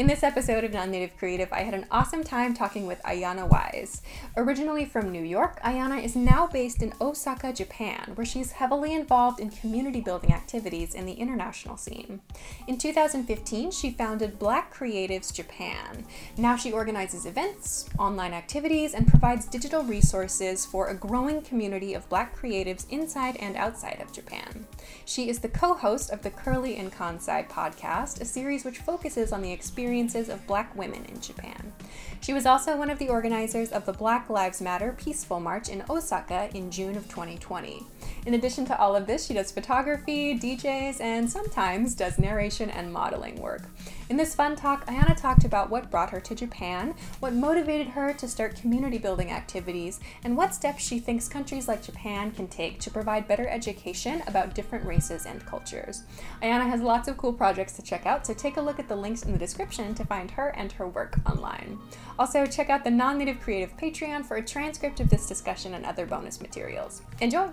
In this episode of Non Native Creative, I had an awesome time talking with Ayana Wyse. Originally from New York, Ayana is now based in Osaka, Japan, where she's heavily involved in community building activities in the international scene. In 2015, she founded Black Creatives Japan. Now she organizes events, online activities, and provides digital resources for a growing community of Black creatives inside and outside of Japan. She is the co host of the Kurly in Kansai podcast, a series which focuses on the experiences of Black women in Japan. She was also one of the organizers of the Black Lives Matter Peaceful March in Osaka in June of 2020. In addition to all of this, she does photography, DJs, and sometimes does narration and modeling work. In this fun talk, Ayana talked about what brought her to Japan, what motivated her to start community building activities, and what steps she thinks countries like Japan can take to provide better education about different races and cultures. Ayana has lots of cool projects to check out, so take a look at the links in the description to find her and her work online. Also, check out the Non Native Creative Patreon for a transcript of this discussion and other bonus materials. Enjoy!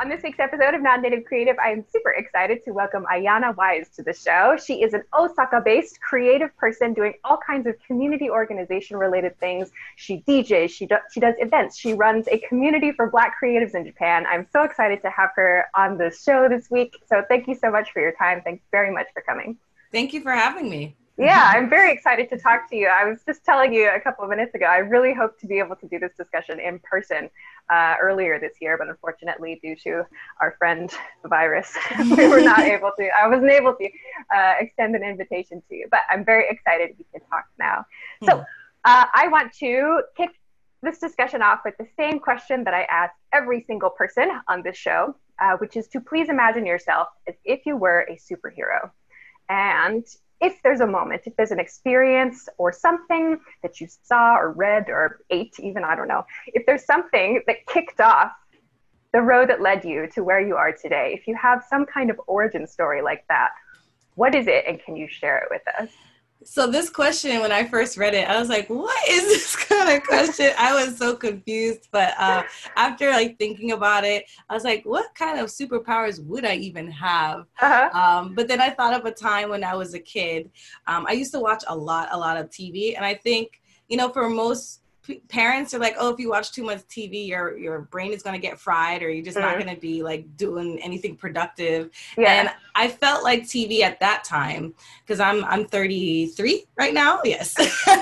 On this week's episode of Non Native Creative, I am super excited to welcome Ayana Wyse to the show. She is an Osaka based creative person doing all kinds of community organization related things. She DJs, she, do, she does events, she runs a community for Black creatives in Japan. I'm so excited to have her on the show this week. So thank you so much for your time. Thanks very much for coming. Thank you for having me. Yeah, I'm very excited to talk to you. I was just telling you a couple of minutes ago, I really hope to be able to do this discussion in person uh, earlier this year, but unfortunately, due to our friend the virus, we were not able to. I wasn't able to uh, extend an invitation to you, but I'm very excited we can talk now. So hmm. uh, I want to kick this discussion off with the same question that I ask every single person on this show, uh, which is to please imagine yourself as if you were a superhero. And if there's a moment, if there's an experience or something that you saw or read or ate, even, I don't know, if there's something that kicked off the road that led you to where you are today, if you have some kind of origin story like that, what is it and can you share it with us? So this question, when I first read it, I was like, "What is this kind of question?" I was so confused. But uh, after like thinking about it, I was like, "What kind of superpowers would I even have?" Uh-huh. Um, but then I thought of a time when I was a kid. Um, I used to watch a lot, a lot of TV, and I think you know, for most parents are like, oh, if you watch too much TV, your your brain is gonna get fried, or you're just mm-hmm. not gonna be like doing anything productive. Yeah. And I felt like TV at that time because I'm I'm 33 right now. Yes. so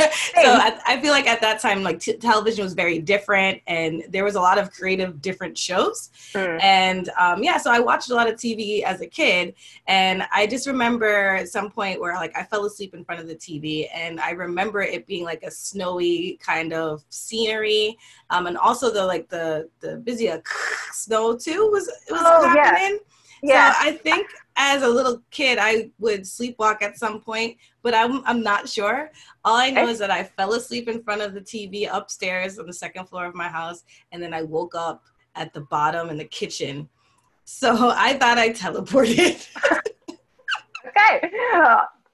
I, I, feel like at that time, like t- television was very different, and there was a lot of creative different shows. Mm. And um, yeah, so I watched a lot of TV as a kid, and I just remember at some point where like I fell asleep in front of the TV, and I remember it being like a snowy kind of of scenery, um, and also the like the the busy uh, snow too was was oh, happening. Yeah. yeah. So I think as a little kid, I would sleepwalk at some point, but I'm I'm not sure. All I know is that I fell asleep in front of the TV upstairs on the second floor of my house, and then I woke up at the bottom in the kitchen. So I thought I teleported. okay.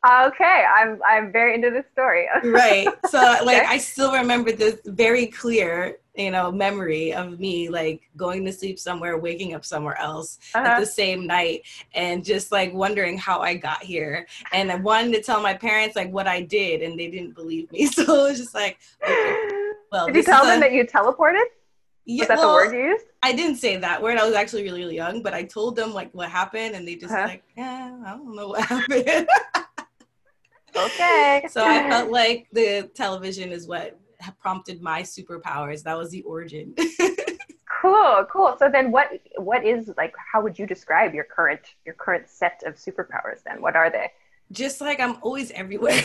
Okay, I'm I'm very into this story. right. So like I still remember this very clear, you know, memory of me like going to sleep somewhere, waking up somewhere else uh-huh. at the same night and just like wondering how I got here. And I wanted to tell my parents like what I did and they didn't believe me. So it was just like okay, well, Did you tell them a- that you teleported? Yeah, was that well, the word you used? I didn't say that word. I was actually really, really young, but I told them like what happened, and they just uh-huh. like, yeah, I don't know what happened. Okay. so I felt like the television is what prompted my superpowers. That was the origin. cool, cool. So then what what is like how would you describe your current your current set of superpowers then? What are they? Just like I'm always everywhere.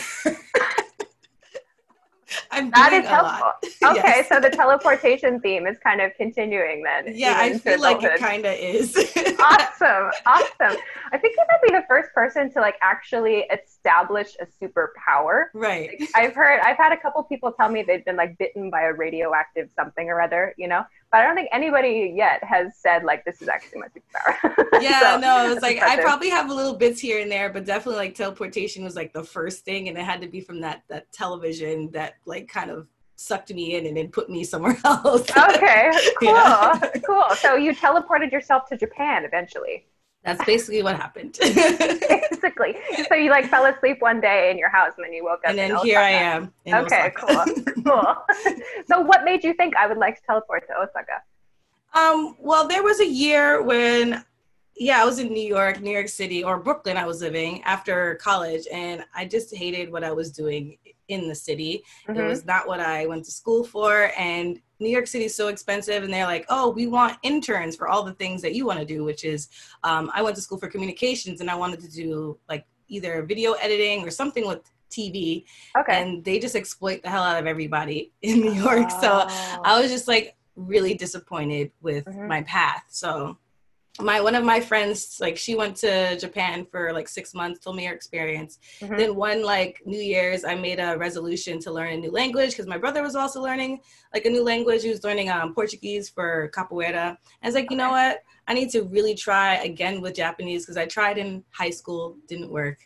I'm that is helpful. Okay, yes. so the teleportation theme is kind of continuing then. Yeah, I feel like it kind of is. awesome, awesome. I think you might be the first person to like actually establish a superpower. Right. Like, I've heard, I've had a couple people tell me they've been like bitten by a radioactive something or other, you know. But I don't think anybody yet has said like this is actually my superpower. Yeah, so, no, it's like impressive. I probably have a little bits here and there, but definitely like teleportation was like the first thing, and it had to be from that that television that like kind of sucked me in and then put me somewhere else. okay, cool, yeah. cool. So you teleported yourself to Japan eventually. That's basically what happened. basically. So you like fell asleep one day in your house and then you woke up. And then here I am. okay, Osaka. cool. cool. so what made you think I would like to teleport to Osaka? Um, well, there was a year when yeah, I was in New York, New York City, or Brooklyn. I was living after college, and I just hated what I was doing in the city. Mm-hmm. It was not what I went to school for, and New York City is so expensive. And they're like, "Oh, we want interns for all the things that you want to do," which is, um, I went to school for communications, and I wanted to do like either video editing or something with TV. Okay. And they just exploit the hell out of everybody in New York. Oh. So I was just like really disappointed with mm-hmm. my path. So my one of my friends like she went to japan for like six months told me her experience mm-hmm. then one like new year's i made a resolution to learn a new language because my brother was also learning like a new language he was learning um, portuguese for capoeira i was like you know what i need to really try again with japanese because i tried in high school didn't work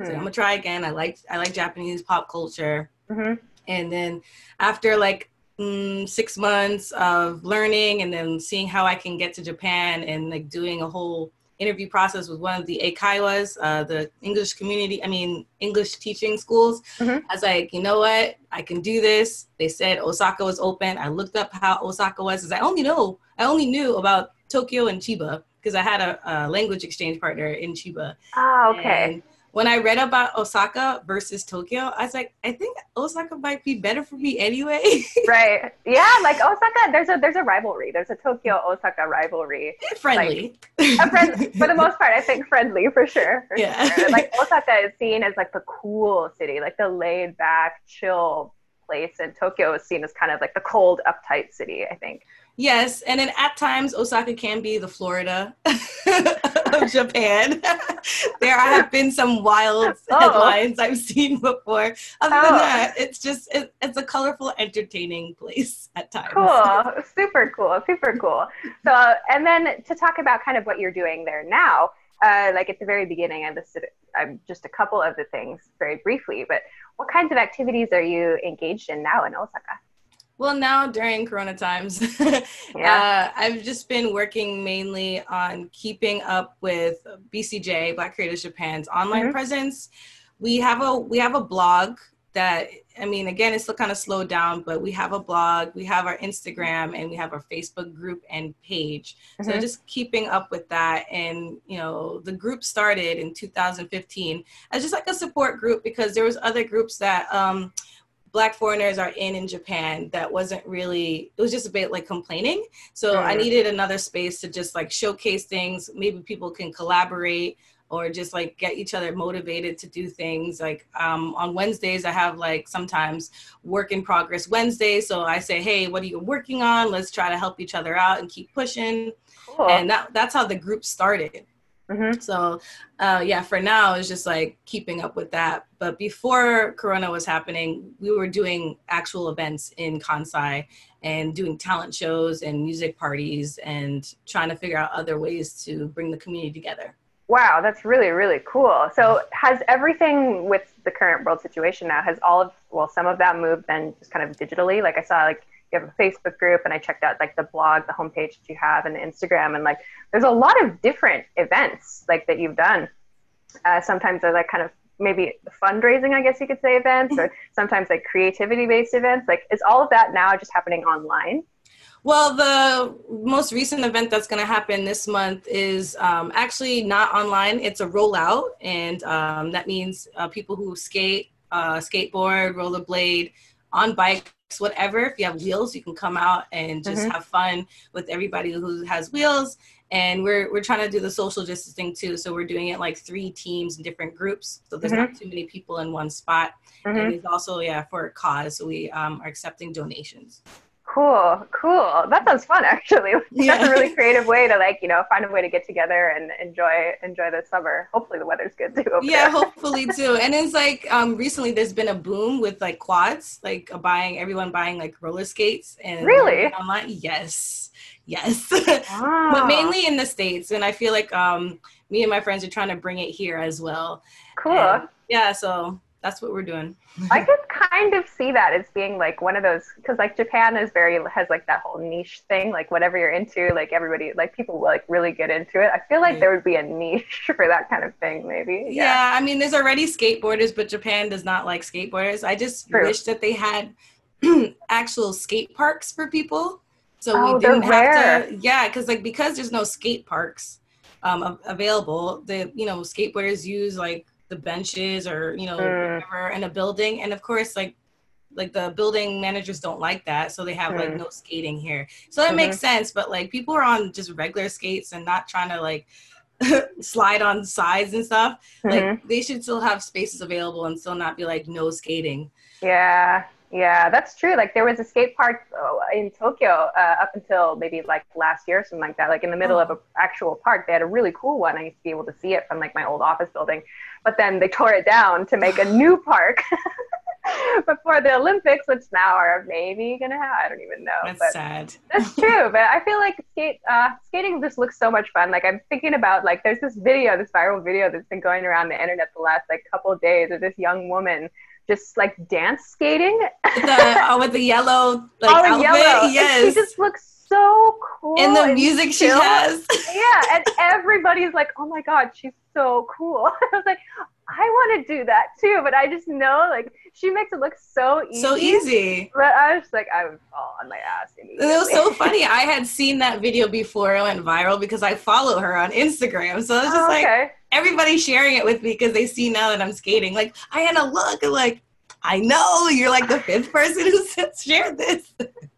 mm-hmm. so i'm hmm. gonna try again i like i like japanese pop culture mm-hmm. and then after like mm, six months of learning and then seeing how I can get to Japan and like doing a whole interview process with one of the Eikaiwas, uh, the English community, I mean, English teaching schools. Mm-hmm. I was like, you know what? I can do this. They said Osaka was open. I looked up how Osaka was I only know, I only knew about Tokyo and Chiba because I had a, a, language exchange partner in Chiba. Oh, okay. And when I read about Osaka versus Tokyo, I was like, I think Osaka might be better for me anyway. right. Yeah, like Osaka, there's a there's a rivalry. There's a Tokyo Osaka rivalry. Friendly. Like, friend, for the most part, I think friendly for sure. For yeah. Sure. Like Osaka is seen as like the cool city, like the laid back, chill place, and Tokyo is seen as kind of like the cold, uptight city. I think. Yes, and then at times Osaka can be the Florida of Japan. there have been some wild oh. headlines I've seen before. Other oh. than that, it's just it, it's a colorful, entertaining place at times. Cool, super cool, super cool. So, and then to talk about kind of what you're doing there now. Uh, like at the very beginning, I listed um, just a couple of the things very briefly, but what kinds of activities are you engaged in now in Osaka? Well, now during Corona times, yeah. uh, I've just been working mainly on keeping up with BCJ Black Creatives Japan's online mm-hmm. presence. We have a we have a blog that I mean, again, it's still kind of slowed down, but we have a blog, we have our Instagram, and we have our Facebook group and page. Mm-hmm. So just keeping up with that. And, you know, the group started in 2015 as just like a support group because there was other groups that um, black foreigners are in in Japan that wasn't really it was just a bit like complaining. So. I needed another space to just like showcase things. Maybe people can collaborate or just like get each other motivated to do things. Like um, on Wednesdays, I have like sometimes work in progress Wednesday. So I say, hey, what are you working on? Let's try to help each other out and keep pushing. Cool. And that, that's how the group started. Mm-hmm. So, uh, yeah, for now, it's just like keeping up with that. But before Corona was happening, we were doing actual events in Kansai and doing talent shows and music parties and trying to figure out other ways to bring the community together. Wow, that's really, really cool. So, has everything with the current world situation now, has all of, well, some of that moved then just kind of digitally? Like I saw, like, you have a Facebook group, and I checked out like the blog, the homepage that you have, and the Instagram, and like there's a lot of different events like that you've done. Uh, sometimes they're like kind of maybe fundraising, I guess you could say, events, or sometimes like creativity based events. Like, is all of that now just happening online? Well, the most recent event that's going to happen this month is um, actually not online. It's a rollout, and um, that means uh, people who skate, uh, skateboard, rollerblade, on bikes whatever. If you have wheels, you can come out and just mm-hmm. have fun with everybody who has wheels. And we're we're trying to do the social distancing too. So we're doing it like three teams in different groups. So there's mm-hmm. not too many people in one spot. Mm-hmm. And it's also yeah for a cause. So we um, are accepting donations. Cool, cool. That sounds fun actually. Yeah. That's a really creative way to like, you know, find a way to get together and enjoy enjoy the summer. Hopefully the weather's good too. yeah, hopefully too. And it's like um recently there's been a boom with like quads, like buying everyone buying like roller skates and really online. Yes. Yes. Wow. but mainly in the States. And I feel like um me and my friends are trying to bring it here as well. Cool. And yeah, so that's what we're doing. I could kind of see that as being like one of those because like Japan is very has like that whole niche thing, like whatever you're into, like everybody like people will like really get into it. I feel like there would be a niche for that kind of thing, maybe. Yeah. yeah, I mean, there's already skateboarders, but Japan does not like skateboarders. I just True. wish that they had actual skate parks for people, so oh, we didn't have to. Yeah, because like because there's no skate parks um, available, the you know skateboarders use like the benches or you know mm. whatever in a building and of course like like the building managers don't like that so they have mm. like no skating here so that mm-hmm. makes sense but like people are on just regular skates and not trying to like slide on sides and stuff mm-hmm. like they should still have spaces available and still not be like no skating yeah yeah, that's true. Like there was a skate park uh, in Tokyo uh, up until maybe like last year or something like that. Like in the middle oh. of an actual park, they had a really cool one. I used to be able to see it from like my old office building, but then they tore it down to make a new park before the Olympics, which now are maybe gonna have. I don't even know. That's but sad. That's true, but I feel like skate uh, skating just looks so much fun. Like I'm thinking about like there's this video, this viral video that's been going around the internet the last like couple of days of this young woman just like dance skating. the, oh, with the yellow like oh, outfit. Yellow. Yes. And she just looks so cool. And the and music she has. yeah, and everybody's like, "Oh my god, she's so cool." I was like, I want to do that too, but I just know like she makes it look so easy. So easy. But I was like, I would fall on my ass. It was so funny. I had seen that video before it went viral because I follow her on Instagram. So it's just oh, okay. like everybody sharing it with me because they see now that I'm skating. Like, Ayana, look, and like, I know you're like the fifth person who shared this.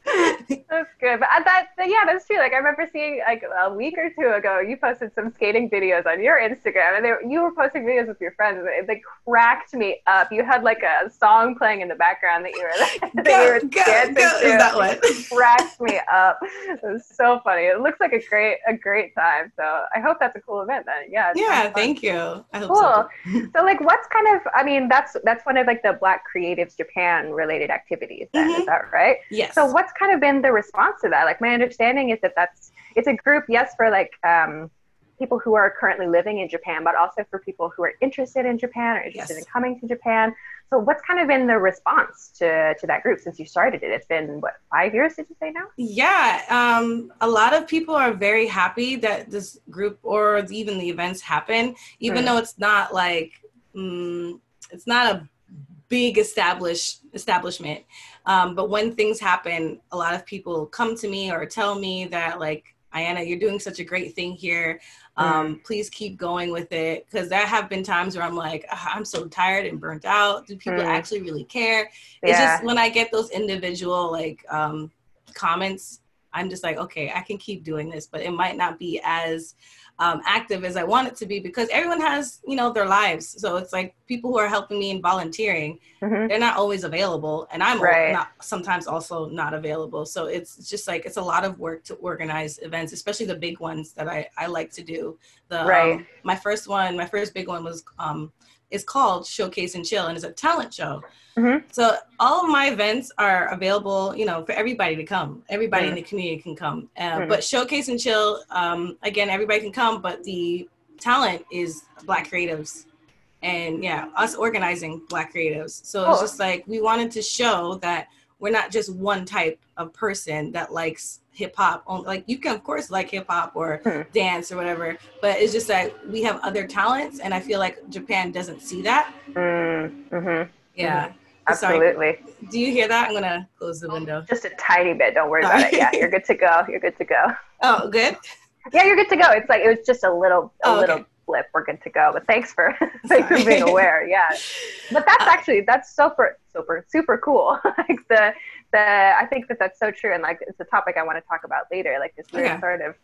That's good. But that, yeah, that's true. Like I remember seeing like a week or two ago, you posted some skating videos on your Instagram, and they, you were posting videos with your friends. And they, they cracked me up. You had like a song playing in the background that you were that go, you were go, dancing go. to. Is that one? cracked me up. It was so funny. It looks like a great a great time. So I hope that's a cool event. Then yeah. Yeah. Thank you. I hope cool. So, so like, what's kind of? I mean, that's that's one of like the Black Creatives Japan related activities. Then mm-hmm. is that right? Yes. So what's kind of been the response to that? Like my understanding is that that's it's a group, yes, for like um, people who are currently living in Japan, but also for people who are interested in Japan or interested yes. in coming to Japan. So what's kind of been the response to, to that group since you started it? It's been what five years? Did you say now? Yeah, um, a lot of people are very happy that this group or even the events happen, even mm. though it's not like mm, it's not a big established establishment. Um, but when things happen, a lot of people come to me or tell me that like, Ayana, you're doing such a great thing here. Um, mm. Please keep going with it. Because there have been times where I'm like, I'm so tired and burnt out. Do people mm. actually really care? Yeah. It's just when I get those individual like um, comments, I'm just like, okay, I can keep doing this, but it might not be as um, active as I want it to be because everyone has, you know, their lives. So it's like people who are helping me and volunteering, mm-hmm. they're not always available, and I'm right. not sometimes also not available. So it's just like it's a lot of work to organize events, especially the big ones that I I like to do. The um, right. Um, my first one, my first big one was um, is called Showcase and Chill, and it's a talent show. Mm-hmm. So all of my events are available, you know, for everybody to come. Everybody mm-hmm. in the community can come. Uh, mm-hmm. But Showcase and Chill, um, again, everybody can come, but the talent is Black creatives. And yeah, us organizing Black creatives. So it's just like we wanted to show that we're not just one type of person that likes hip hop. Like you can of course like hip hop or mm-hmm. dance or whatever, but it's just that we have other talents, and I feel like Japan doesn't see that. Mm-hmm. Yeah. Mm-hmm. Absolutely. Sorry. Do you hear that? I'm gonna close the window. Just a tiny bit. Don't worry about it. Yeah, you're good to go. You're good to go. Oh, good. Yeah, you're good to go. It's like it was just a little, a oh, little okay. Blip. We're good to go. But thanks for thanks for being aware. Yeah, but that's uh, actually that's super, super, super cool. like the the I think that that's so true, and like it's a topic I want to talk about later. Like this weird sort of,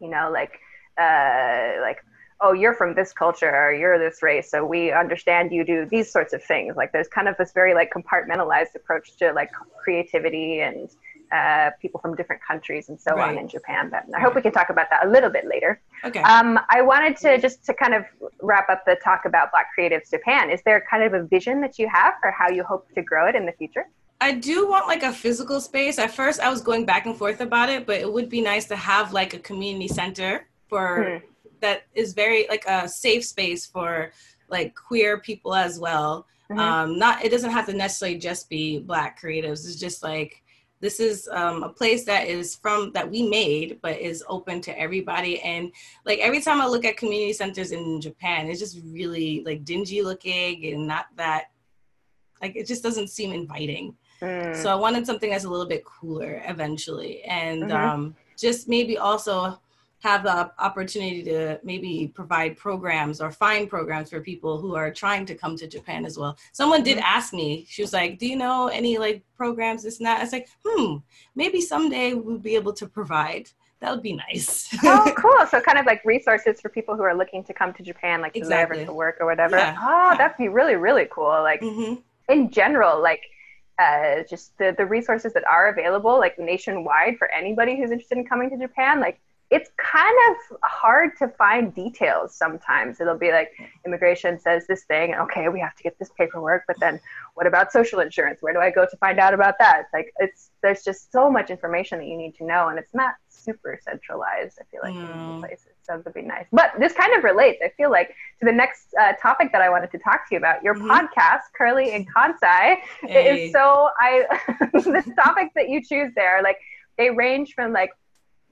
you know, like uh like oh, you're from this culture or you're this race, so we understand you do these sorts of things. Like there's kind of this very like compartmentalized approach to like creativity and uh, people from different countries and so right. on in Japan. But I hope we can talk about that a little bit later. Okay. Um, I wanted to just to kind of wrap up the talk about Black Creatives Japan. Is there kind of a vision that you have for how you hope to grow it in the future? I do want like a physical space. At first, I was going back and forth about it, but it would be nice to have like a community center for hmm that is very like a safe space for like queer people as well Mm-hmm. Um, not it doesn't have to necessarily just be black creatives. It's just like this is um, a place that is from that we made but is open to everybody and like every time i look at community centers in japan it's just really like dingy looking and not that like it just doesn't seem inviting mm. so i wanted something that's a little bit cooler eventually and mm-hmm. um, just maybe also have the opportunity to maybe provide programs or find programs for people who are trying to come to Japan as well. Someone did mm-hmm. ask me, she was like, Do you know any like programs, this and that? I was like, Hmm, maybe someday we'll be able to provide. That would be nice. oh, cool. So, kind of like resources for people who are looking to come to Japan, like to exactly. live or to work or whatever. Yeah. Oh, yeah. that'd be really, really cool. Like, mm-hmm. in general, like, uh, just the, the resources that are available, like nationwide for anybody who's interested in coming to Japan, like it's kind of hard to find details sometimes. It'll be like immigration says this thing, okay, we have to get this paperwork, but then what about social insurance? Where do I go to find out about that? It's like it's there's just so much information that you need to know, and it's not super centralized. I feel like mm. in places, so that'd be nice. But this kind of relates. I feel like to the next uh, topic that I wanted to talk to you about. Your mm-hmm. podcast, Kurly in Kansai, hey. is so I the topics that you choose there, like they range from like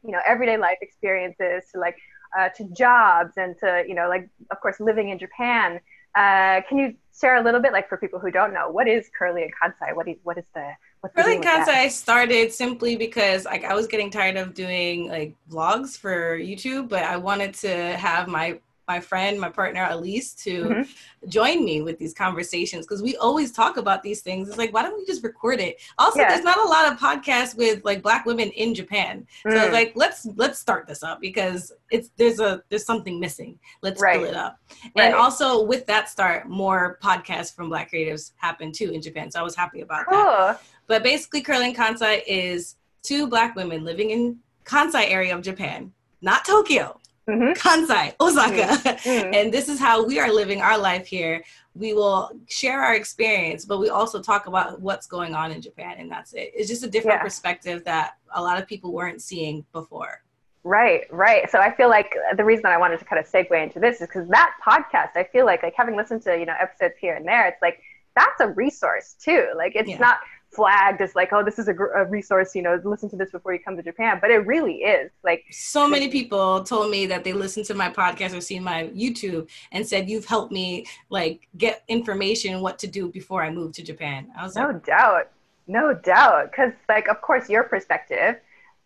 you know everyday life experiences to like uh, to jobs and to you know like of course living in Japan. Uh, can you share a little bit like for people who don't know what is kurly in kansai? What is what is the what's kurly in kansai started simply because like I was getting tired of doing like vlogs for YouTube, but I wanted to have my my friend, my partner Elise, to mm-hmm. join me with these conversations because we always talk about these things. It's like, why don't we just record it? Also, yeah. there's not a lot of podcasts with like black women in Japan. Mm. So like, let's let's start this up because it's there's a there's something missing. Let's right. fill it up. Right. And also with that start, more podcasts from black creatives happen too in Japan. So I was happy about cool. that. But basically, Kurly in Kansai is two black women living in Kansai area of Japan, not Tokyo mm-hmm. Kansai, Osaka. Mm-hmm. and this is how we are living our life here. We will share our experience, but we also talk about what's going on in Japan, and that's it. It's just a different yeah. perspective that a lot of people weren't seeing before. Right, right. So I feel like the reason that I wanted to kind of segue into this is because that podcast, I feel like, like having listened to you know episodes here and there, it's like that's a resource too. Like it's yeah. not flagged as like, oh, this is a, gr- a, resource, you know, listen to this before you come to Japan. But it really is like. So many people told me that they listened to my podcast or seen my YouTube and said, you've helped me like get information what to do before I move to Japan. I was like no like, doubt, no doubt, because like of course your perspective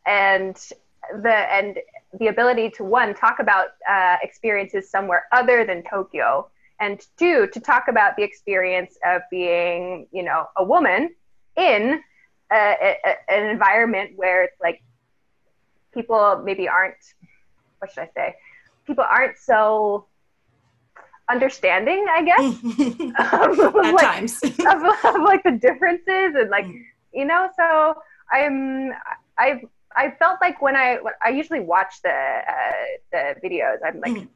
and the and the ability to one talk about uh, experiences somewhere other than Tokyo and two to talk about the experience of being you know a woman in a, a, an environment where it's like people maybe aren't what should I say? People aren't so understanding, I guess. of, At like, times. of, of, like the differences and like mm. you know. So I'm I've I felt like when I when I usually watch the uh, the videos, I'm like. Mm.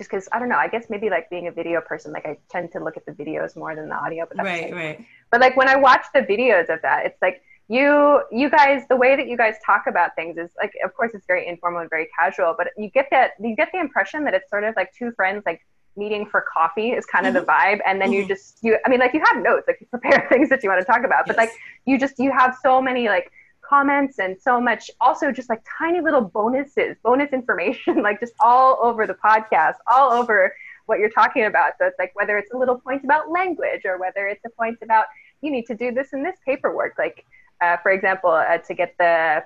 Just because I don't know, I guess maybe like being a video person, like I tend to look at the videos more than the audio. But right, right. But like when I watch the videos of that, it's like you you guys the way that you guys talk about things is like of course it's very informal and very casual, but you get that you get the impression that it's sort of like two friends like meeting for coffee is kind of mm-hmm. the vibe and then mm-hmm. you just you i mean like you have notes like you prepare things that you want to talk about but like you just you have so many like comments and so much also just like tiny little bonuses bonus information like just all over the podcast all over what you're talking about. So it's like whether it's a little point about language or whether it's a point about you need to do this and this paperwork. Like, uh, for example, uh, to get the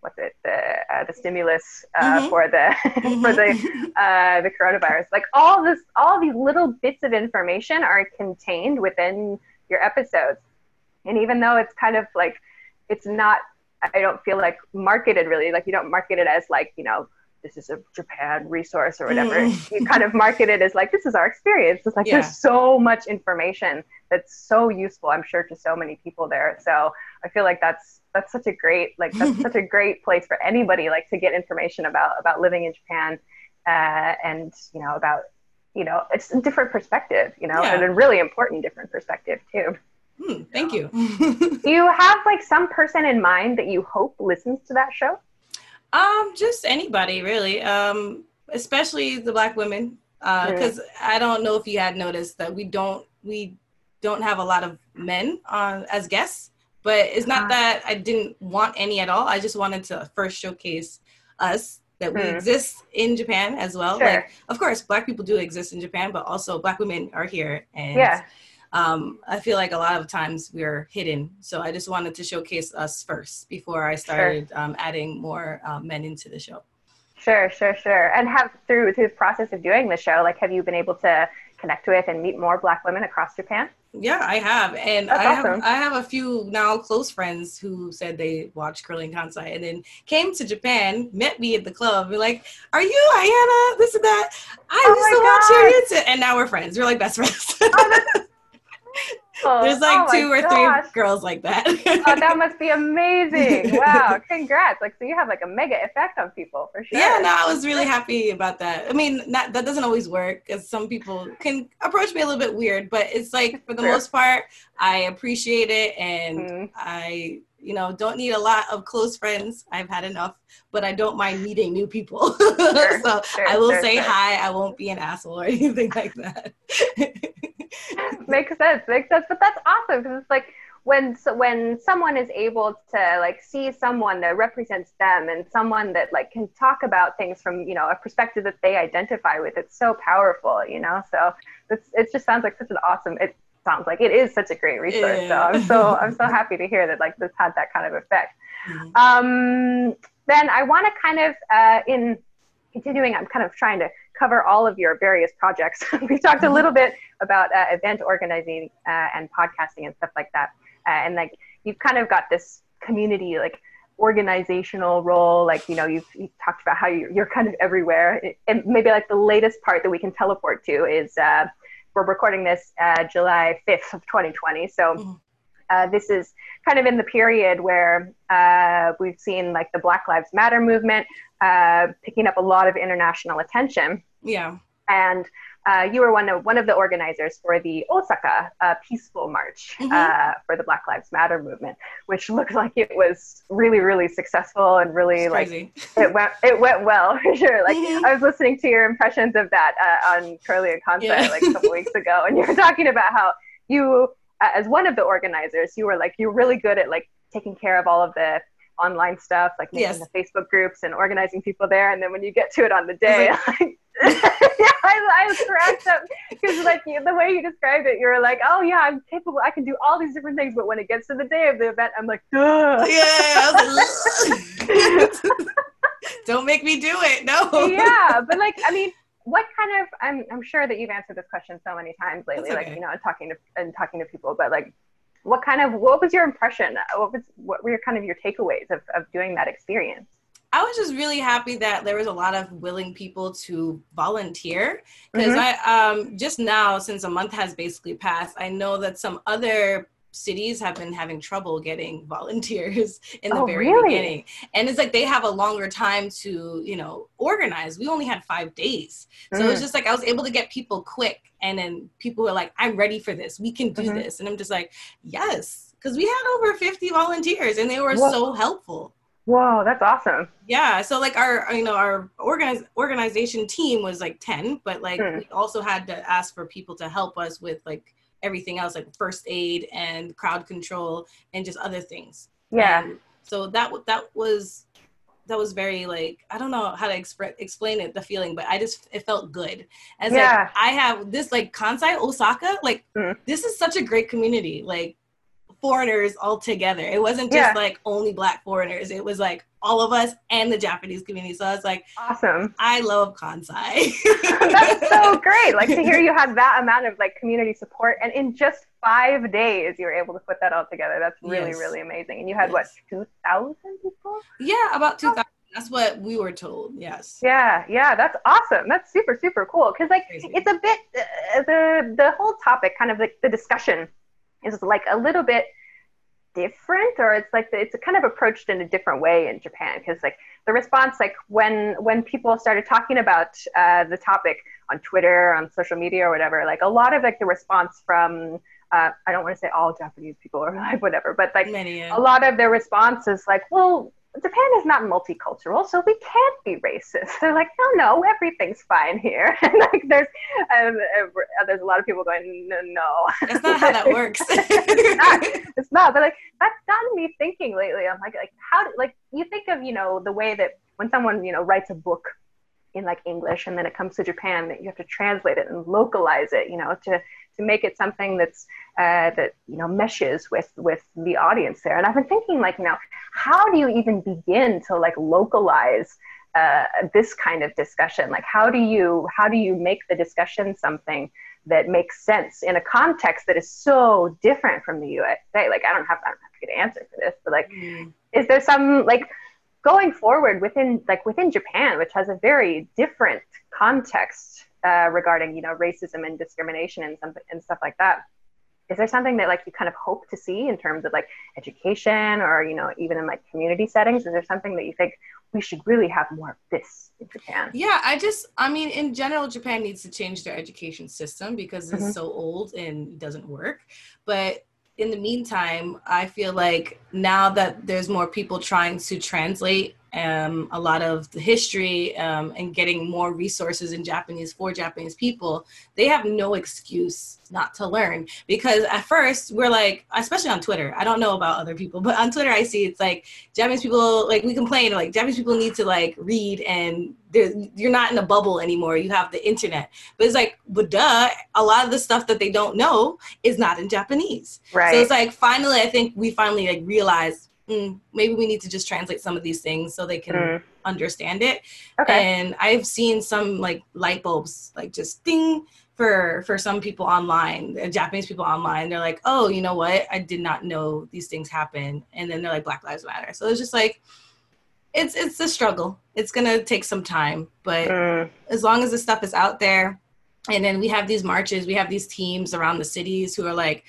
what's it the uh, the stimulus uh, mm-hmm. for the for the uh, the coronavirus. Like all this, all these little bits of information are contained within your episodes. And even though it's kind of like it's not, I don't feel like marketed really. Like you don't market it as like you know this is a Japan resource or whatever. Mm. You kind of market it as like, this is our experience. It's like, yeah. there's so much information that's so useful, I'm sure, to so many people there. So I feel like that's, that's such a great, like, that's such a great place for anybody, like, to get information about, about living in Japan uh, and, you know, about, you know, it's a different perspective, you know, yeah. and a really important different perspective too. Hmm, thank you. Do you have like some person in mind that you hope listens to that show? Um, just anybody really. Um, especially the black women, because uh, I don't know if you had noticed that we don't we don't have a lot of men on as guests. But it's not Ah. that I didn't want any at all. I just wanted to first showcase us that we Hmm. exist in Japan as well. Sure. Like, of course, Black people do exist in Japan, but also Black women are here, and Yeah. Um, I feel like a lot of times we're hidden. So I just wanted to showcase us first before I started um, adding more um, men into the show. Sure, sure, sure. And have through through the process of doing the show, like, have you been able to connect with and meet more Black women across Japan? Yeah, I have, and That's I have awesome. I have a few now close friends who said they watched kurly in kansai and then came to Japan, met me at the club, be like, "Are you Ayana? This and that." I Oh used to watch your YouTube, and now we're friends. We're like best friends. Oh, There's like oh two or gosh. three girls like that. oh, that must be amazing! Wow, congrats! Like, so you have like a mega effect on people for sure. Yeah, no, I was really happy about that. I mean, not, that doesn't always work because some people can approach me a little bit weird, but it's like for the True. most part, I appreciate it and Mhm. I, you know, don't need a lot of close friends. I've had enough, but I don't mind meeting new people. Sure, so sure, I will sure, say hi. I won't be an asshole or anything like that. makes sense makes sense but that's awesome because it's like when so when someone is able to like see someone that represents them and someone that like can talk about things from you know a perspective that they identify with it's so powerful you know so it's it just sounds like such an awesome it sounds like it is such a great resource so i'm so i'm so happy to hear that like this had that kind of effect Mhm. um, then I want to kind of, uh, in continuing, I'm kind of trying to cover all of your various projects. we talked a little bit about uh, event organizing uh, and podcasting and stuff like that. Uh, and like you've kind of got this community, like organizational role. Like, you know, you've, you've talked about how you're, you're kind of everywhere. And maybe like the latest part that we can teleport to is uh, we're recording this uh, July 5th of 2020. So Mhm. uh, this is kind of in the period where uh, we've seen like the Black Lives Matter movement uh, picking up a lot of international attention. Yeah. And uh, you were one of one of the organizers for the Osaka uh, Peaceful March Mhm. uh, for the Black Lives Matter movement, which looked like it was really, really successful and really like it went it went well for sure. Like Mhm. I was listening to your impressions of that uh, on Kurly in Kansai Yeah. like a couple weeks ago, and you were talking about how you, uh, as one of the organizers, you were like you're really good at like taking care of all of the online stuff, like making Yes. the Facebook groups and organizing people there. And then when you get to it on the day, like, I, I cracked up because like the way you described it, you were like, oh yeah, I'm capable. I can do all these different things. But when it gets to the day of the event, I'm like, Duh. Yeah, like, don't make me do it. No. yeah, but like, I mean, what kind of? I'm I'm sure that you've answered this question so many times lately, That's like you know, talking to and talking to people. But like, what kind of? What was your impression? What was what were your kind of your takeaways of of doing that experience? I was just really happy that there was a lot of willing people to volunteer because Mhm. I um just now since a month has basically passed, I know that some other cities have been having trouble getting volunteers in the Oh, very really? beginning. And it's like they have a longer time to, you know, organize. We only had 5 days. So Mm. it's just like I was able to get people quick and then people were like, "I'm ready for this. We can do Mhm. this." And I'm just like, "Yes." Cuz we had over 50 volunteers and they were Whoa. so helpful. Whoa, that's awesome. Yeah, so like our you know our organize organization team was like 10, but like Hmm. we also had to ask for people to help us with like everything else like first aid and crowd control and just other things. Yeah. So that that was that was very like I don't know how to expre- explain it the feeling, but I just it felt good. As Yeah. like I have this like Kansai Osaka like Mm. this is such a great community like foreigners all together. It wasn't just Yeah. like only black foreigners. It was like all of us and the Japanese community. So I was like, Awesome. I love Kansai. That's so great. Like to hear you had that amount of like community support and in just five days you were able to put that all together. That's really, Yes. really amazing. And you had what, two thousand people? yeah, about 2000. That's what we were told. Yes. Yeah, yeah, that's awesome. That's super, super cool. Because like Crazy. it's a bit uh, the the whole topic, kind of like the discussion, is like a little bit different, or it's like the, it's kind of approached in a different way in Japan. Because like the response, like when when people started talking about uh, the topic on Twitter, on social media, or whatever, like a lot of like the response from uh, I don't want to say all Japanese people or like whatever, but like Many. a lot of their response is like, well, Japan is not multicultural, so we can't be racist. They're like, no, no, everything's fine here. And like, there's um, uh, there's a lot of people going, no, no. That's not how that works. it's not. It's not. But like, that's gotten me thinking lately. I'm like, like how? Do, Like, you think of you know the way that when someone you know writes a book in like English and then it comes to Japan that you have to translate it and localize it, you know, to to make it something that's uh, that you know meshes with with the audience there. And I've been thinking like, you know, how do you even begin to like localize uh, this kind of discussion? Like, how do you how do you make the discussion something that makes sense in a context that is so different from the USA? Like, I don't have I don't have a good answer for this, but like, mm. is there some like going forward within like within Japan, which has a very different context uh, regarding you know racism and discrimination and something and stuff like that. Is there something that like you kind of hope to see in terms of like education or you know even in like community settings? Is there something that you think we should really have more of this in Japan? Yeah, I just I mean in general Japan needs to change their education system because it's mm-hmm. so old and doesn't work. But in the meantime, I feel like now that there's more people trying to translate um, a lot of the history um, and getting more resources in Japanese for Japanese people, they have no excuse not to learn. Because at first, we're like, especially on Twitter, I don't know about other people, but on Twitter, I see it's like Japanese people, like, we complain, like, Japanese people need to, like, read and you're not in a bubble anymore. You have the internet. But it's like, but duh, a lot of the stuff that they don't know is not in Japanese. Right. So it's like, finally, I think we finally, like, realize mm, maybe we need to just translate some of these things so they can mm. understand it. Okay. And I've seen some like light bulbs like just ding for for some people online, uh, Japanese people online. They're like, oh, you know what? I did not know these things happen. And then they're like, Black Lives Matter. So it's just like it's it's a struggle. It's gonna take some time, but mm. as long as the stuff is out there, and then we have these marches, we have these teams around the cities who are like,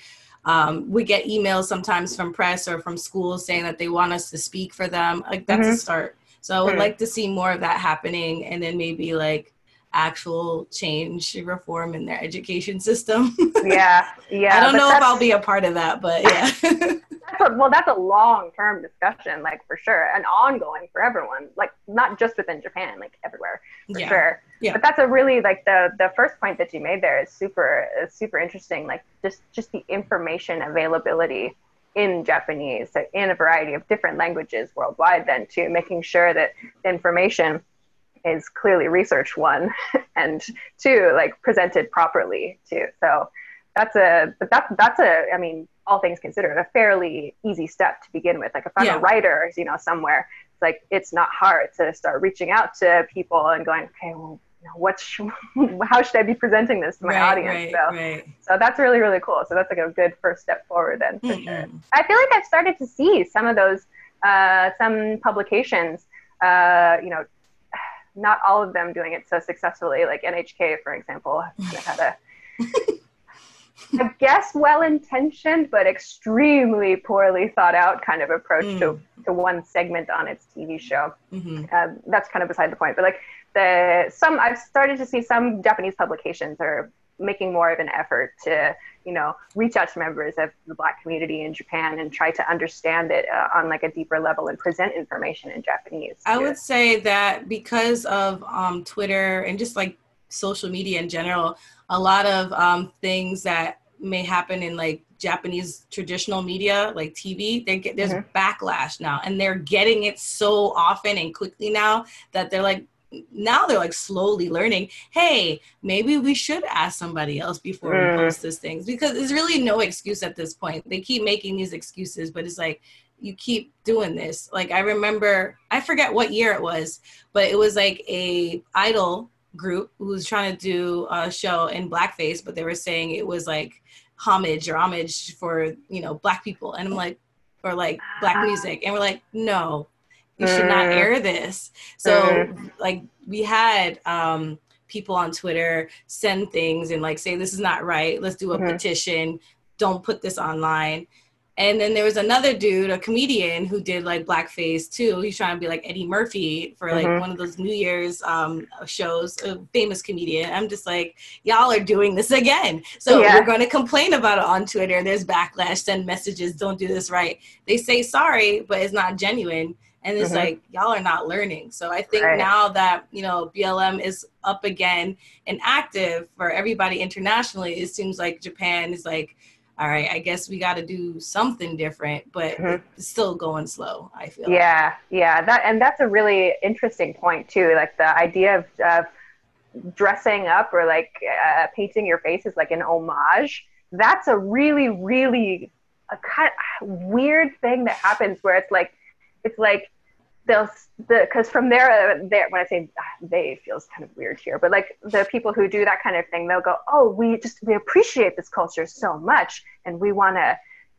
um, we get emails sometimes from press or from schools saying that they want us to speak for them. Like that's mm-hmm. a start. So I would mm-hmm. like to see more of that happening, and then maybe like actual change reform in their education system. yeah, yeah. I don't know if I'll be a part of that, but yeah. well, that's a long-term discussion, like for sure, and ongoing for everyone. Like not just within Japan, like everywhere for yeah. sure. Yeah. But that's a really like the the first point that you made there is super is super interesting. Like just just the information availability in Japanese in a variety of different languages worldwide. Then too, making sure that information is clearly researched one and two like presented properly too so that's a but that's that's a i mean all things considered a fairly easy step to begin with like if i'm yeah. a writer you know somewhere it's like it's not hard to start reaching out to people and going okay well you know, what sh- how should i be presenting this to my right, audience right, so right. so that's really really cool so that's like a good first step forward then for mm-hmm. sure i feel like i've started to see some of those uh, some publications uh, you know not all of them doing it so successfully. Like NHK, for example, had a, I guess, well intentioned but extremely poorly thought out kind of approach mm. to, to one segment on its TV show. Mm-hmm. Uh, that's kind of beside the point. But like the some, I've started to see some Japanese publications are making more of an effort to you know reach out to members of the black community in japan and try to understand it uh, on like a deeper level and present information in japanese i would say that because of um, twitter and just like social media in general a lot of um, things that may happen in like Japanese traditional media, like TV, they get there's mm-hmm. backlash now, and they're getting it so often and quickly now that they're like, now they're like slowly learning hey maybe we should ask somebody else before mm. we post these things because there's really no excuse at this point they keep making these excuses but it's like you keep doing this like i remember i forget what year it was but it was like a idol group who was trying to do a show in blackface but they were saying it was like homage or homage for you know black people. And i'm like or like black music. And we're like no you should not mm. air this. So mm. like we had um people on twitter send things and like say this is not right. Let's do a mm-hmm. petition. Don't put this online and then there was another dude, a comedian, who did like blackface too. He's trying to be like Eddie Murphy for like mm-hmm. one of those New Year's um, shows, a famous comedian. I'm just like, y'all are doing this again. So yeah. we're going to complain about it on Twitter. There's backlash, send messages, don't do this right. They say sorry, but it's not genuine and it's Mhm. like y'all are not learning so i think Right. now that you know blm is up again and active for everybody internationally it seems like japan is like all right i guess we got to do something different but Mhm. it's still going slow i feel Yeah, yeah, that and that's a really interesting point too. Like the idea of, of dressing up or like uh, painting your face is like an homage. That's a really, really a kind weird thing that happens where it's like, it's like they'll the because from there, uh, there when I say ah, they feels kind of weird here, but like the people who do that kind of thing, they'll go, oh, we just we appreciate this culture so much, and we want to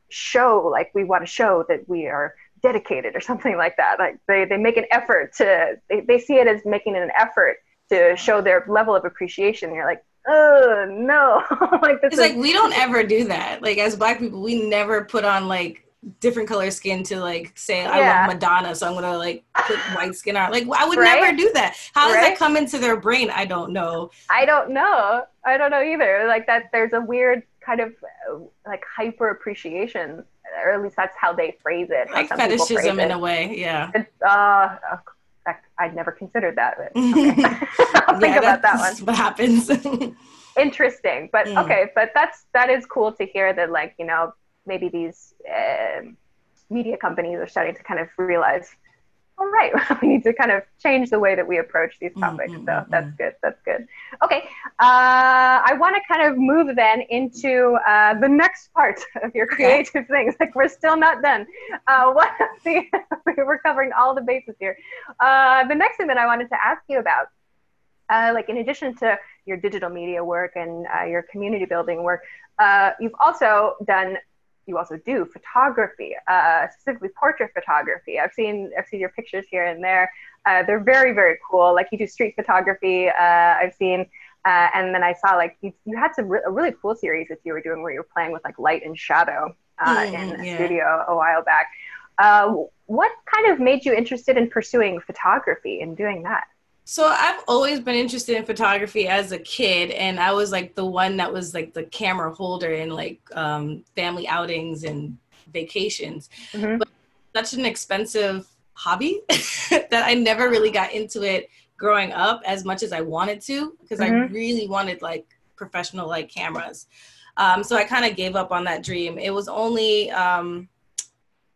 show like we want to show that we are dedicated or something like that. Like they, they make an effort to they, they see it as making an effort to show their level of appreciation. You're like oh no. Like this it's is, like we don't ever do that. Like as black people we never put on like different color skin to like say I Yeah. love Madonna, so I'm gonna like put white skin on. Like I would Right? never do that. How does Right? that come into their brain? I don't know. i don't know i don't know either like that there's a weird kind of uh, like hyper appreciation or at least that's how they phrase it Like some people phrase fetishism in a way. Yeah. it's uh uh, i'd never considered that but okay. i'll think yeah, about that one what happens. interesting but Mm. okay but that's that is cool to hear that like you know maybe these um media companies are starting to kind of realize all right we need to kind of change the way that we approach these Mm, topics. mm, so mm, that's mm. good that's good. Okay uh, i want to kind of move then into uh, the next part of your creative things. Like we're still not done. Uh, what see, we're covering all the bases here. Uh, the next thing that i wanted to ask you about uh, like in addition to your digital media work and uh, your community building work, uh, you've also done, you also do photography, uh, specifically portrait photography. I've seen, I've seen your pictures here and there. Uh, they're very, very cool. Like you do street photography. Uh, I've seen, uh, and then I saw like you, you had some re- a really cool series that you were doing where you were playing with like light and shadow uh, Mm, in a yeah. studio a while back. Uh, what kind of made you interested in pursuing photography and doing that? So I've always been interested in photography as a kid, and I was like the one that was like the camera holder in like um, family outings and vacations. Mhm. But such an expensive hobby that I never really got into it growing up as much as I wanted to because I Mhm. really wanted like professional like cameras. Um, so I kind of gave up on that dream. It was only um,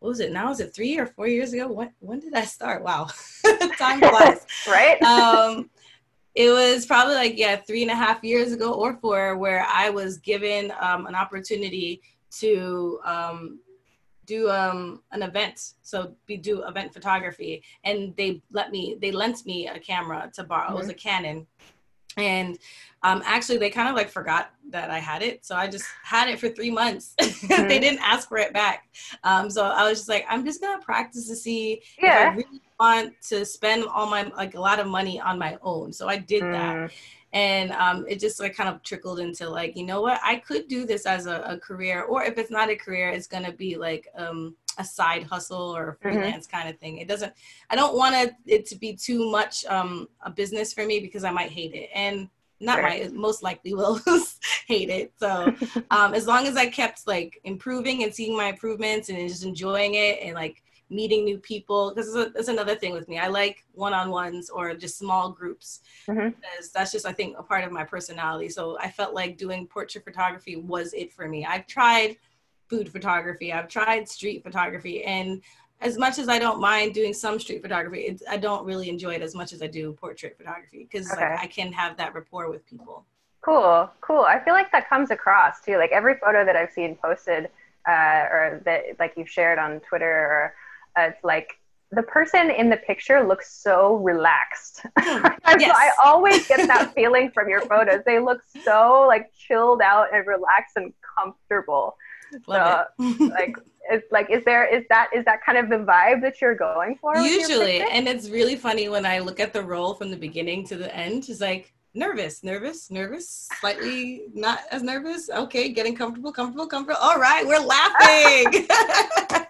what was it now? Is it three or four years ago? When when did I start? Wow, time flies right? um, it was probably like yeah three and a half years ago or four where i was given um, an opportunity to um, do um, an event so we do event photography and they let me they lent me a camera to borrow it was a Canon and um, actually they kind of like forgot that i had it so i just had it for three months they didn't ask for it back um, so i was just like i'm just gonna practice to see if I really want to spend all my like a lot of money on my own. So I did that, Mm, and um, it just like kind of trickled into like you know what I could do this as a, a career, or if it's not a career, it's gonna be like um, a side hustle or a Mhm. freelance kind of thing. It doesn't. I don't want it- it to be too much um, a business for me because I might hate it and. Not Sure. might, most likely will hate it. So, um, as long as I kept like improving and seeing my improvements and just enjoying it and like meeting new people because that's another thing with me i like one-on-ones or just small groups Mhm. because that's just i think a part of my personality so i felt like doing portrait photography was it for me i've tried food photography i've tried street photography and as much as i don't mind doing some street photography i don't really enjoy it as much as i do portrait photography because Okay. like i can have that rapport with people Cool, cool. I feel like that comes across too. Like every photo that I've seen posted, uh, or that like you've shared on Twitter, or uh, it's like the person in the picture looks so relaxed. So Yes. I always get that feeling from your photos. They look so like chilled out and relaxed and comfortable. Love it Like, it's like, is there is that is that kind of the vibe that you're going for? Usually, and it's really funny when I look at the roll from the beginning to the end. It's like nervous, nervous, nervous, slightly not as nervous. Okay, getting comfortable, comfortable, comfortable. All right, we're laughing.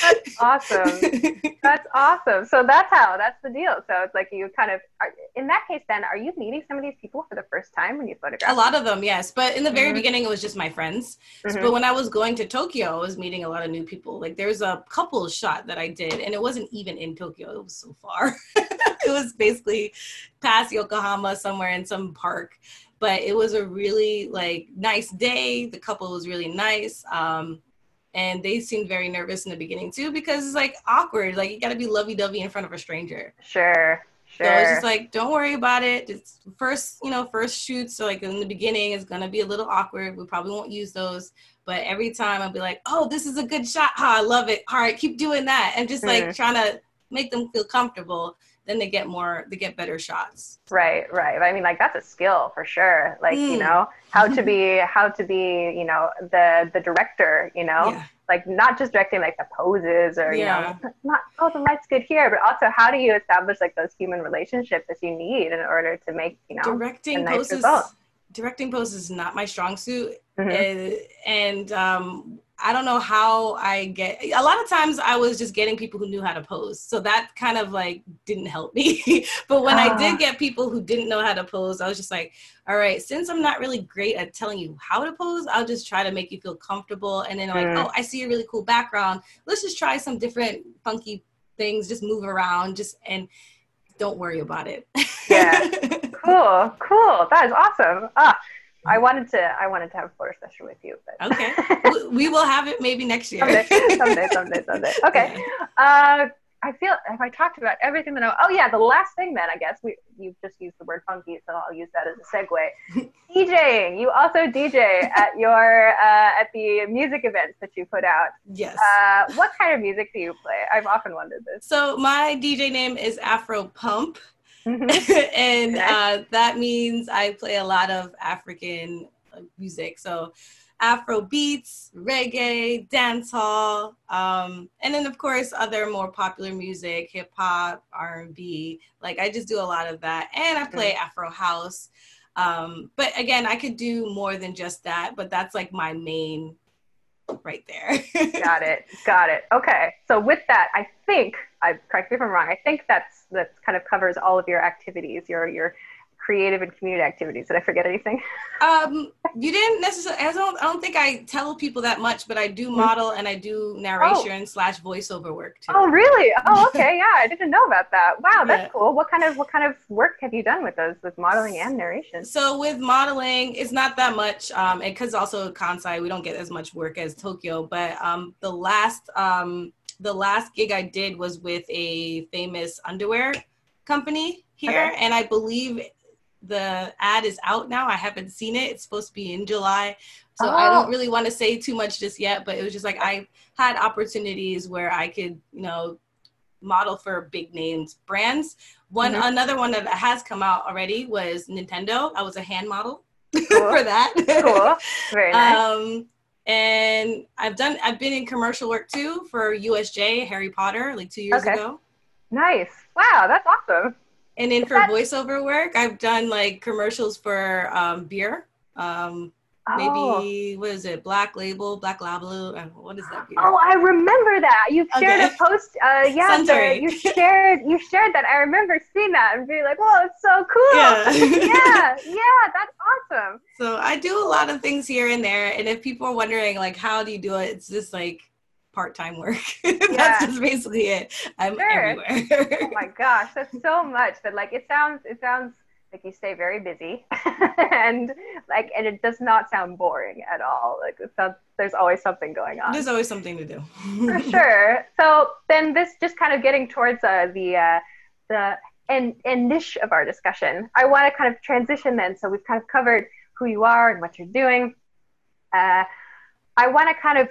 that's awesome. That's awesome. So that's how. That's the deal. So it's like you kind of. Are, in that case, then, are you meeting some of these people for the first time when you photograph? A lot of them, yes. But in the very mm-hmm. beginning, it was just my friends. Mm-hmm. So, but when I was going to Tokyo, I was meeting a lot of new people. Like there's a couple shot that I did, and it wasn't even in Tokyo. It was so far. it was basically past Yokohama, somewhere in some park but it was a really like nice day the couple was really nice um, and they seemed very nervous in the beginning too because it's like awkward like you got to be lovey-dovey in front of a stranger sure Sure. So it's just like, don't worry about it. It's first, you know, first shoots. So like in the beginning, it's gonna be a little awkward. We probably won't use those, but every time I'll be like, oh, this is a good shot. Oh, I love it. All right, keep doing that, and just like mm. trying to make them feel comfortable then they get more they get better shots right right i mean like that's a skill for sure like mm. you know how to be how to be you know the the director you know yeah. like not just directing like the poses or yeah. you know not oh the light's good here but also how do you establish like those human relationships that you need in order to make you know directing nice poses result. directing poses is not my strong suit mm-hmm. and, and um I don't know how I get a lot of times I was just getting people who knew how to pose. So that kind of like didn't help me. but when uh. I did ah. get people who didn't know how to pose, I was just like, all right, since I'm not really great at telling you how to pose, I'll just try to make you feel comfortable. And then like, mm. oh, I see a really cool background. Let's just try some different funky things, just move around, just and don't worry about it. yeah. Cool. Cool. That is awesome. Ah I wanted to I wanted to have a photo session with you. But. Okay, we will have it maybe next year. someday, someday, someday, someday. Okay. Uh, I feel if I talked about everything that I oh yeah the last thing then I guess we you've just used the word funky so I'll use that as a segue. DJing. You also DJ at your uh, at the music events that you put out. Yes. Uh, what kind of music do you play? I've often wondered this. So my DJ name is Afro Pump. Mm-hmm. and uh, that means I play a lot of African music. So Afro beats, reggae, dancehall, um, and then of course other more popular music, hip hop, R and B. Like I just do a lot of that, and I play mm-hmm. Afro house. Um, but again, I could do more than just that. But that's like my main right there. got it. Got it. Okay. So with that, I think I correct me if I'm wrong. I think that's that kind of covers all of your activities, your your creative and community activities. Did I forget anything? Um, you didn't necessarily. I don't. I don't think I tell people that much, but I do mm-hmm. model and I do narration oh. slash voiceover work too. Oh, really? Oh, okay. Yeah, I didn't know about that. Wow, that's yeah. cool. What kind of what kind of work have you done with those with modeling and narration? So with modeling, it's not that much. Um, because also Kansai, we don't get as much work as Tokyo. But um, the last um the last gig I did was with a famous underwear company here, okay. and I believe the ad is out now. I haven't seen it. It's supposed to be in July. So oh. I don't oh. really want to say too much just yet, but it was just like I had opportunities where I could, you know, model for big names brands. One mm-hmm. another one that has come out already was Nintendo. I was a hand model cool. for that. cool. Very nice. Um, and I've done I've been in commercial work too for USJ Harry Potter like 2 years okay. ago. Nice. Wow, that's awesome. And then for voiceover work, I've done like commercials for um, beer. Um, oh. Maybe what is it? Black Label, Black Label. What is that? Beer? Oh, I remember that. You shared okay. a post. Uh, yeah, you shared you shared that. I remember seeing that and being like, "Whoa, it's so cool!" Yeah. yeah, yeah, that's awesome. So I do a lot of things here and there, and if people are wondering like, how do you do it? It's just like part-time work. that's yeah. just basically it. I'm sure. everywhere. oh my gosh, that's so much. But like it sounds it sounds like you stay very busy and like and it does not sound boring at all. Like it sounds there's always something going on. There's always something to do. For sure. So then this just kind of getting towards uh, the uh, the end, end niche of our discussion. I want to kind of transition then. So we've kind of covered who you are and what you're doing. Uh, I want to kind of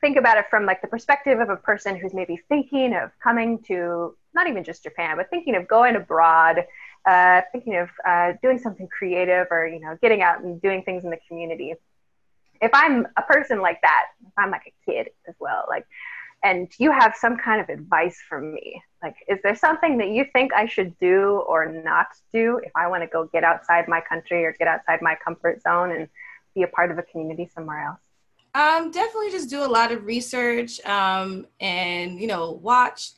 think about it from like the perspective of a person who's maybe thinking of coming to not even just Japan, but thinking of going abroad, uh, thinking of uh, doing something creative or you know getting out and doing things in the community. If I'm a person like that, if I'm like a kid as well, like, and you have some kind of advice for me, like, is there something that you think I should do or not do if I want to go get outside my country or get outside my comfort zone and be a part of a community somewhere else? Um, definitely just do a lot of research um, and, you know, watch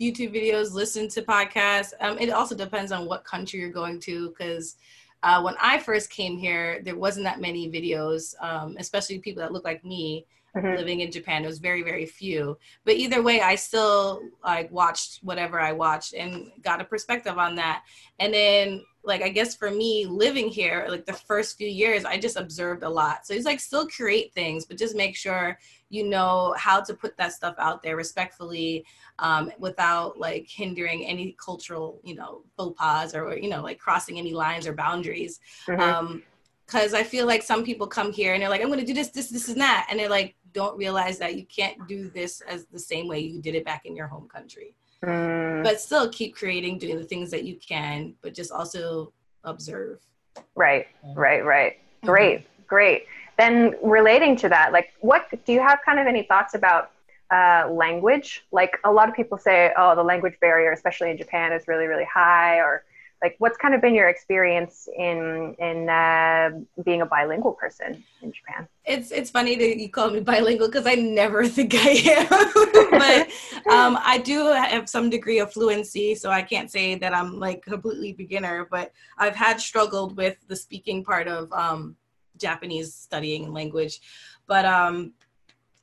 YouTube videos, listen to podcasts. Um, it also depends on what country you're going to because uh, when I first came here, there wasn't that many videos, um, especially people that look like me mm-hmm. living in Japan. It was very, very few. But either way, I still like watched whatever I watched and got a perspective on that. And then like I guess for me living here, like the first few years, I just observed a lot. So it's like still create things, but just make sure you know how to put that stuff out there respectfully um, without like hindering any cultural, you know, faux pas or, you know, like crossing any lines or boundaries. Mm-hmm. Um, Cause I feel like some people come here and they're like, I'm going to do this, this, this, and that. And they're like, don't realize that you can't do this as the same way you did it back in your home country. Mm. But still keep creating, doing the things that you can, but just also observe. Right, right, right. Mm-hmm. Great, mm-hmm. great. Then relating to that, like what do you have kind of any thoughts about uh, language? Like a lot of people say, oh, the language barrier, especially in Japan, is really, really high, or like what's kind of been your experience in in uh, being a bilingual person in Japan? It's it's funny that you call me bilingual because I never think I am, but um, I do have some degree of fluency, so I can't say that I'm like completely beginner. But I've had struggled with the speaking part of um, Japanese studying language, but um,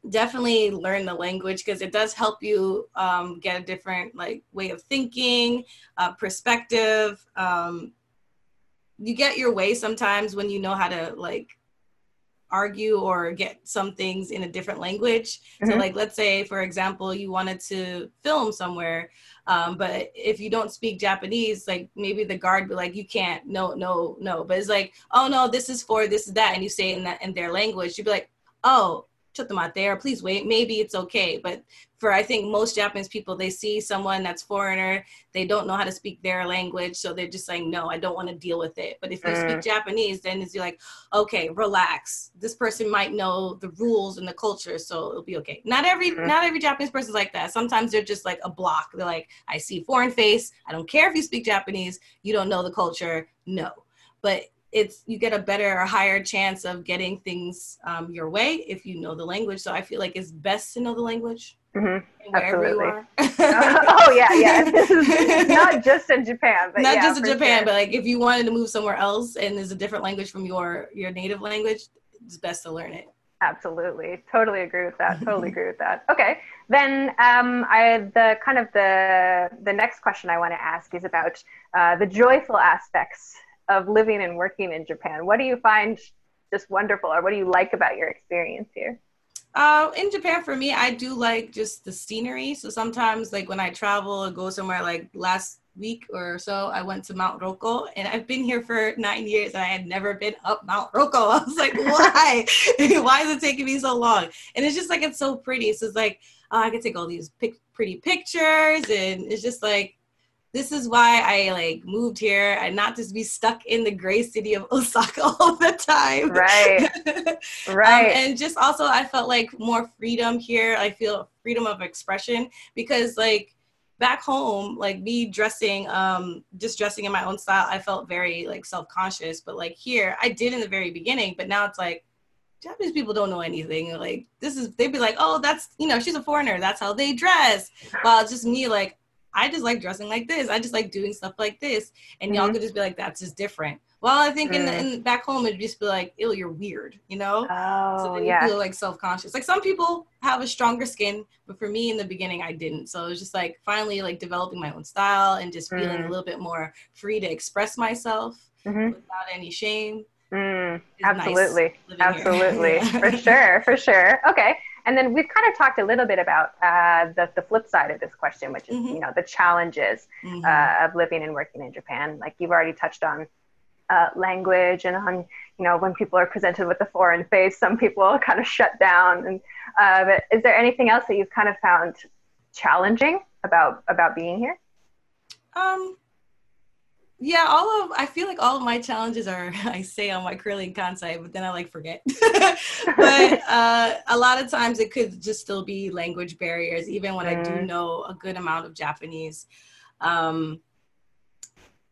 definitely learn the language because it does help you um, get a different like way of thinking uh, perspective um, you get your way sometimes when you know how to like argue or get some things in a different language. Mm-hmm. so like let's say for example you wanted to film somewhere um, but if you don't speak japanese like maybe the guard be like you can't. No no no. But it's like oh no this is for this is that and you say it in that in their language you'd be like oh put them out there please wait maybe it's okay. But for i think most japanese people they see someone that's foreigner they don't know how to speak their language so they're just saying no i don't want to deal with it. But if you mm. speak japanese then it's like okay relax. This person might know the rules and the culture so it'll be okay. Not every mm. not every japanese person's like that. Sometimes they're just like a block. They're like i see foreign face. I don't care if you speak japanese. You don't know the culture. No. But it's you get a better or higher chance of getting things um, your way if you know the language. So I feel like it's best to know the language. Mm-hmm. Absolutely. oh yeah, yeah. not just in Japan, but not yeah, just in Japan, sure. but like if you wanted to move somewhere else and there's a different language from your your native language, it's best to learn it. Absolutely, totally agree with that. Totally agree with that. Okay, then um, I the kind of the the next question I want to ask is about uh, the joyful aspects of living and working in Japan. What do you find just wonderful, or what do you like about your experience here? Uh, in Japan, for me, I do like just the scenery. So sometimes, like when I travel or go somewhere, like last week or so, I went to Mount Rokko, and I've been here for nine years, and I had never been up Mount Rokko. I was like, why? why is it taking me so long? And it's just like it's so pretty. So it's like oh, I can take all these pic- pretty pictures, and it's just like this is why I like moved here and not just be stuck in the gray city of Osaka all the time. Right. Um, right. Um, and just also I felt like more freedom here. I feel freedom of expression because like back home, like me dressing, um, just dressing in my own style, I felt very like self-conscious. But like here, I did in the very beginning, but now it's like Japanese people don't know anything. Like this is they'd be like, oh, that's you know, she's a foreigner. That's how they dress. While it's just me like, I just like dressing like this. I just like doing stuff like this. And mm-hmm. y'all could just be like, that's just different. Well, I think mm. in, in back home it'd just be like, ew, you're weird, you know? Oh, so then yeah. you feel like self-conscious. Like some people have a stronger skin, but for me in the beginning I didn't. So it was just like finally like developing my own style and just feeling mm. a little bit more free to express myself mm-hmm. without any shame. Mm, absolutely. Nice absolutely. for sure. For sure. Okay. And then we've kind of talked a little bit about uh, the, the flip side of this question, which is, mm-hmm. you know, the challenges mm-hmm. uh, of living and working in Japan. Like you've already touched on uh, language and on, you know, when people are presented with a foreign face, some people kind of shut down. And uh, but is there anything else that you've kind of found challenging about about being here? Um, yeah, all of I feel like all of my challenges are I say on my Kurly in Kansai, but then I like forget. but uh, a lot of times it could just still be language barriers, even when mm. I do mm. know a good amount of Japanese, um,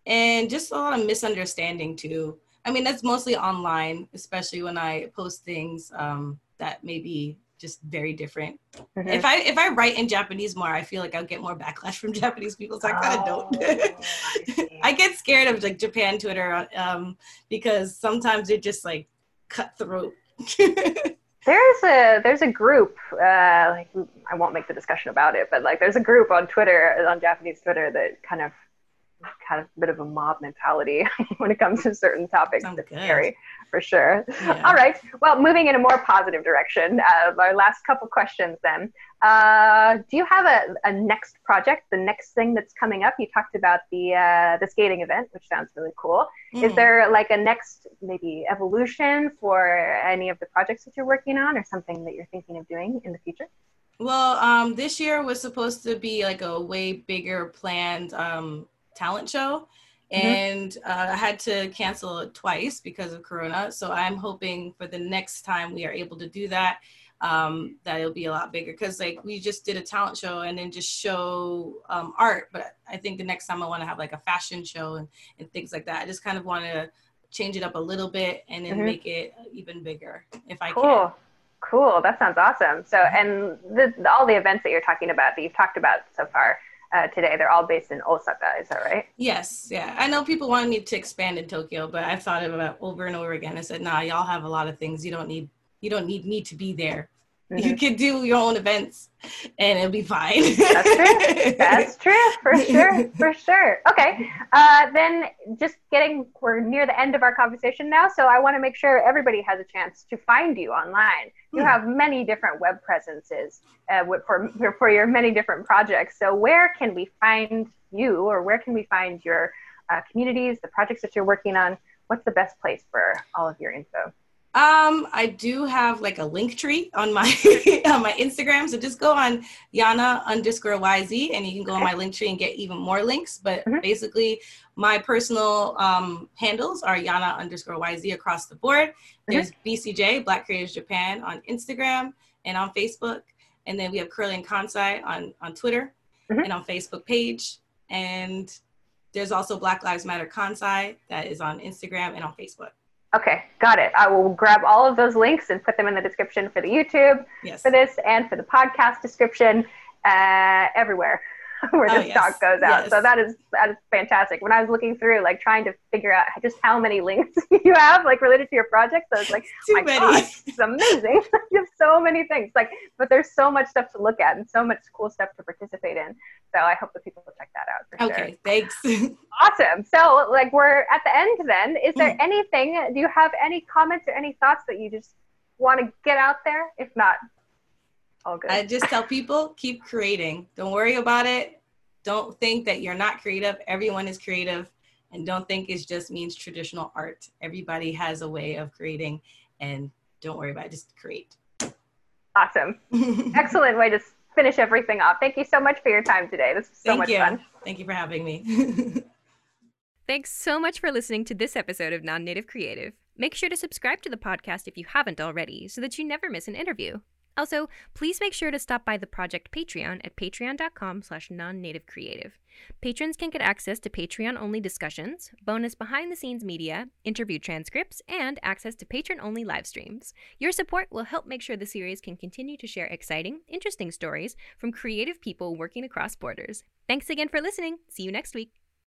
and just a lot of misunderstanding too. I mean, that's mostly online, especially when I post things um, that may be just very different. Mhm. If I if I write in Japanese more, I feel like I'll get more backlash from Japanese people. So I kind of Oh, don't. I get scared of like Japan Twitter um, because sometimes they're just like cutthroat. There's a there's a group uh, like I won't make the discussion about it, but like there's a group on Twitter on Japanese Twitter that kind of kind of a bit of a mob mentality when it comes to certain topics. Sounds It's good. scary for sure. Yeah. All right. Well, moving in a more positive direction, uh, our last couple questions then. Uh, do you have a, a next project, the next thing that's coming up? You talked about the uh, the skating event, which sounds really cool. Is Mhm. there like a next maybe evolution for any of the projects that you're working on, or something that you're thinking of doing in the future? Well, um, this year was supposed to be like a way bigger planned um, talent show, Mm-hmm. and uh, I had to cancel it twice because of Corona. So I'm hoping for the next time we are able to do that, um, that it'll be a lot bigger. Because like we just did a talent show and then just show um, art, but I think the next time I want to have like a fashion show and, and things like that. I just kind of want to change it up a little bit and then Mhm. make it even bigger if I can. Cool. Cool. That sounds awesome. So, and the, all the events that you're talking about, that you've talked about so far uh, today, they're all based in Osaka. Is that right? Yes, yeah. I know people wanted me to expand in Tokyo, but I've thought about over and over again. I said, nah, y'all have a lot of things. You don't need you don't need me to be there. You Mhm. can do your own events and it'll be fine. That's true. That's true, for sure, for sure. Okay, uh, then just getting, we're near the end of our conversation now, so I want to make sure everybody has a chance to find you online. You Hmm. have many different web presences uh, for, for your many different projects. So where can we find you, or where can we find your uh, communities, the projects that you're working on? What's the best place for all of your info? Um, I do have like a link tree on my on my Instagram. So just go on Yana underscore YZ and you can go on my link tree and get even more links. But Mhm. basically my personal um, handles are Yana underscore YZ across the board. There's BCJ, Black Creatives Japan on Instagram and on Facebook. And then we have Kurly in Kansai on, on Twitter Mhm. and on Facebook page. And there's also Black Lives Matter Kansai that is on Instagram and on Facebook. Okay, got it. I will grab all of those links and put them in the description for the YouTube. Yes. for this and for the podcast description uh, everywhere Oh, where Oh, this yes. talk goes out. So that is that is fantastic. When I was looking through, like trying to figure out just how many links you have, like related to your project, so it's like, Too my many. gosh, it's amazing. you have so many things. Like, but there's so much stuff to look at and so much cool stuff to participate in. So I hope that people will check that out for sure. Okay, thanks. Awesome. So, like, we're at the end then. Is there mm. anything, do you have any comments or any thoughts that you just want to get out there? If not, all good. I just tell people keep creating. Don't worry about it. Don't think that you're not creative. Everyone is creative. And don't think it just means traditional art. Everybody has a way of creating. And don't worry about it. Just create. awesome. Excellent way to finish everything off. Thank you so much for your time today. This was so Thank much you. fun. Thank you for having me. Thanks so much for listening to this episode of Non Native Creative. Make sure to subscribe to the podcast if you haven't already so that you never miss an interview. Also, please make sure to stop by the project Patreon at patreon.com slash non-native creative. Patrons can get access to Patreon-only discussions, bonus behind-the-scenes media, interview transcripts, and access to patron-only live streams. Your support will help make sure the series can continue to share exciting, interesting stories from creative people working across borders. Thanks again for listening. See you next week.